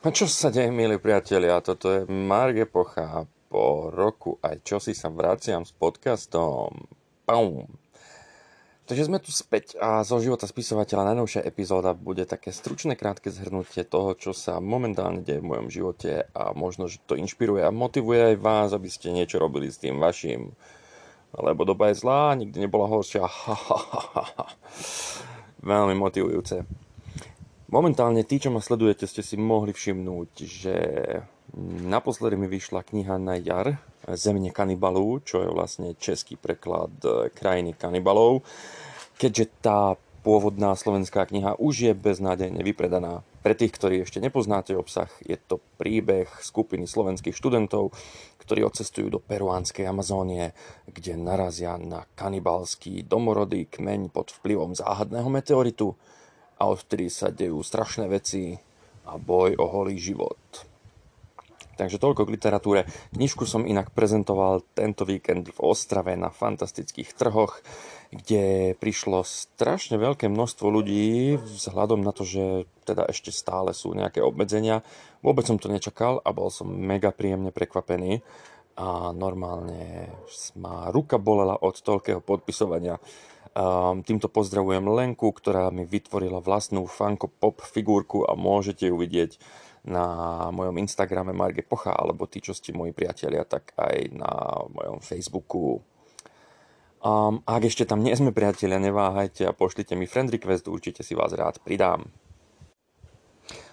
A čo sa deje, milí priatelia? Toto je Marge Pocha. Po roku aj čo si sa vraciam s podcastom. Paum. Takže sme tu späť a zo života spisovateľa najnovšia epizóda bude také stručné, krátke zhrnutie toho, čo sa momentálne deje v mojom živote a možno, že to inšpiruje a motivuje aj vás, aby ste niečo robili s tým vašim. Lebo doba je zlá, nikdy nebola horšia. Veľmi motivujúce. Momentálne tí, čo ma sledujete, ste si mohli všimnúť, že naposledy mi vyšla kniha na jar Zemne kanibalov, čo je vlastne český preklad e, krajiny kanibalov, keďže tá pôvodná slovenská kniha už je beznádejne vypredaná. Pre tých, ktorí ešte nepoznáte obsah, je to príbeh skupiny slovenských študentov, ktorí odcestujú do peruánskej Amazónie, kde narazia na kanibalský domorodý kmeň pod vplyvom záhadného meteoritu – a odtedy sa dejú strašné veci a boj o holý život. Takže toľko k literatúre. Knižku som inak prezentoval tento víkend v Ostrave na fantastických trhoch, kde prišlo strašne veľké množstvo ľudí vzhľadom na to, že teda ešte stále sú nejaké obmedzenia. Vôbec som to nečakal a bol som mega príjemne prekvapený a normálne ma ruka bolela od toľkého podpisovania Týmto pozdravujem Lenku, ktorá mi vytvorila vlastnú Funko Pop figurku a môžete ju vidieť na mojom Instagrame Marge Pocha, alebo tí, čo ste moji priatelia, tak aj na mojom Facebooku. Um, ak ešte tam nie sme priatelia, neváhajte a pošlite mi friend request, určite si vás rád pridám.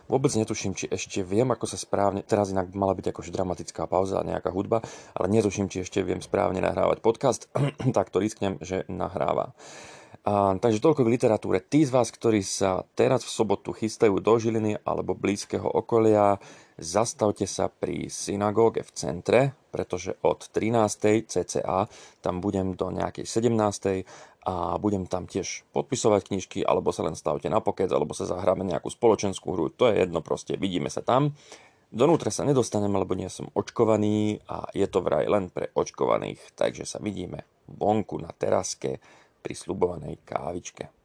Vôbec netuším, či ešte viem, ako sa správne, teraz inak mala byť akože dramatická pauza, nejaká hudba, ale netuším, či ešte viem správne nahrávať podcast, tak to risknem, že nahráva. A, takže toľko k literatúre. Tí z vás, ktorí sa teraz v sobotu chystajú do Žiliny alebo blízkeho okolia, zastavte sa pri synagóge v centre, pretože od 13. cca tam budem do nejakej 17 a budem tam tiež podpisovať knižky, alebo sa len stavte na pokec, alebo sa zahráme nejakú spoločenskú hru, to je jedno proste, vidíme sa tam. Donútra sa nedostanem, lebo nie som očkovaný a je to vraj len pre očkovaných, takže sa vidíme vonku na teraske pri slubovanej kávičke.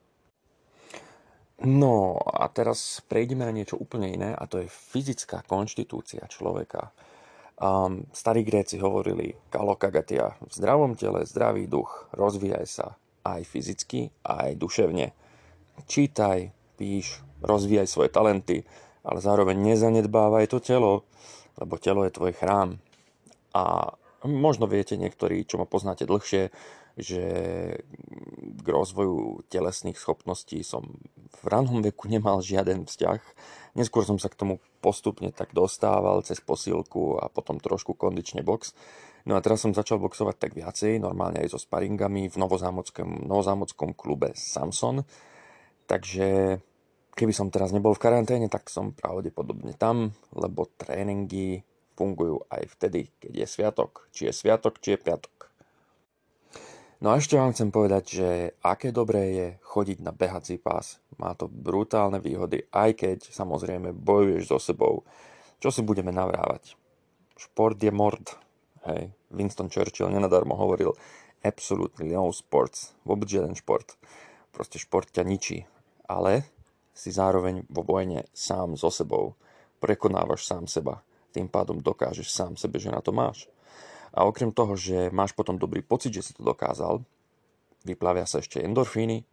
No a teraz prejdeme na niečo úplne iné a to je fyzická konštitúcia človeka. Um, starí Gréci hovorili kalokagatia, v zdravom tele zdravý duch, rozvíjaj sa, aj fyzicky, aj duševne. Čítaj, píš, rozvíjaj svoje talenty, ale zároveň nezanedbávaj to telo, lebo telo je tvoj chrám. A možno viete niektorí, čo ma poznáte dlhšie, že k rozvoju telesných schopností som v ranom veku nemal žiaden vzťah. Neskôr som sa k tomu postupne tak dostával cez posilku a potom trošku kondične box. No a teraz som začal boxovať tak viacej, normálne aj so sparingami v novozámockom, novozámockom klube Samson. Takže keby som teraz nebol v karanténe, tak som pravdepodobne tam, lebo tréningy fungujú aj vtedy, keď je sviatok. Či je sviatok, či je piatok. No a ešte vám chcem povedať, že aké dobré je chodiť na behací pás. Má to brutálne výhody, aj keď samozrejme bojuješ so sebou. Čo si budeme navrávať? Šport je mord. Hej, Winston Churchill nenadarmo hovoril absolutely no sports, vôbec žiaden šport. Proste šport ťa ničí, ale si zároveň vo vojne sám so sebou. Prekonávaš sám seba, tým pádom dokážeš sám sebe, že na to máš. A okrem toho, že máš potom dobrý pocit, že si to dokázal, vyplavia sa ešte endorfíny,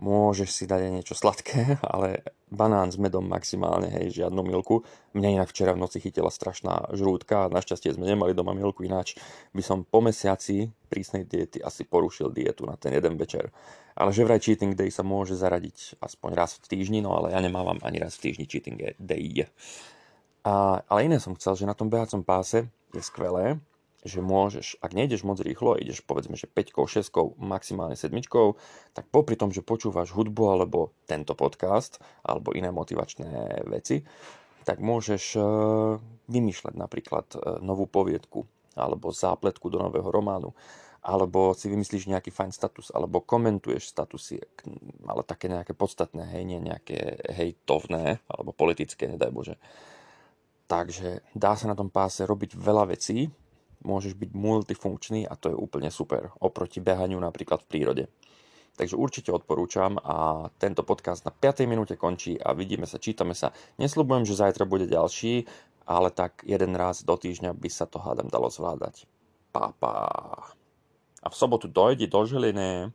môžeš si dať aj niečo sladké, ale banán s medom maximálne, hej, žiadnu milku. Mňa inak včera v noci chytila strašná žrúdka a našťastie sme nemali doma milku, ináč by som po mesiaci prísnej diety asi porušil dietu na ten jeden večer. Ale že vraj cheating day sa môže zaradiť aspoň raz v týždni, no ale ja nemávam ani raz v týždni cheating day. A, ale iné som chcel, že na tom behacom páse je skvelé, že môžeš, ak nejdeš moc rýchlo, ideš povedzme, že 5, 6, maximálne 7, tak popri tom, že počúvaš hudbu alebo tento podcast alebo iné motivačné veci, tak môžeš e, vymýšľať napríklad e, novú poviedku alebo zápletku do nového románu alebo si vymyslíš nejaký fajn status, alebo komentuješ statusy, ale také nejaké podstatné, hej, nie nejaké hejtovné, alebo politické, nedaj Bože. Takže dá sa na tom páse robiť veľa vecí, môžeš byť multifunkčný a to je úplne super oproti behaniu napríklad v prírode. Takže určite odporúčam a tento podcast na 5. minúte končí a vidíme sa, čítame sa. Nesľubujem, že zajtra bude ďalší, ale tak jeden raz do týždňa by sa to hádam dalo zvládať. Papa. A v sobotu dojdi do Žiliny.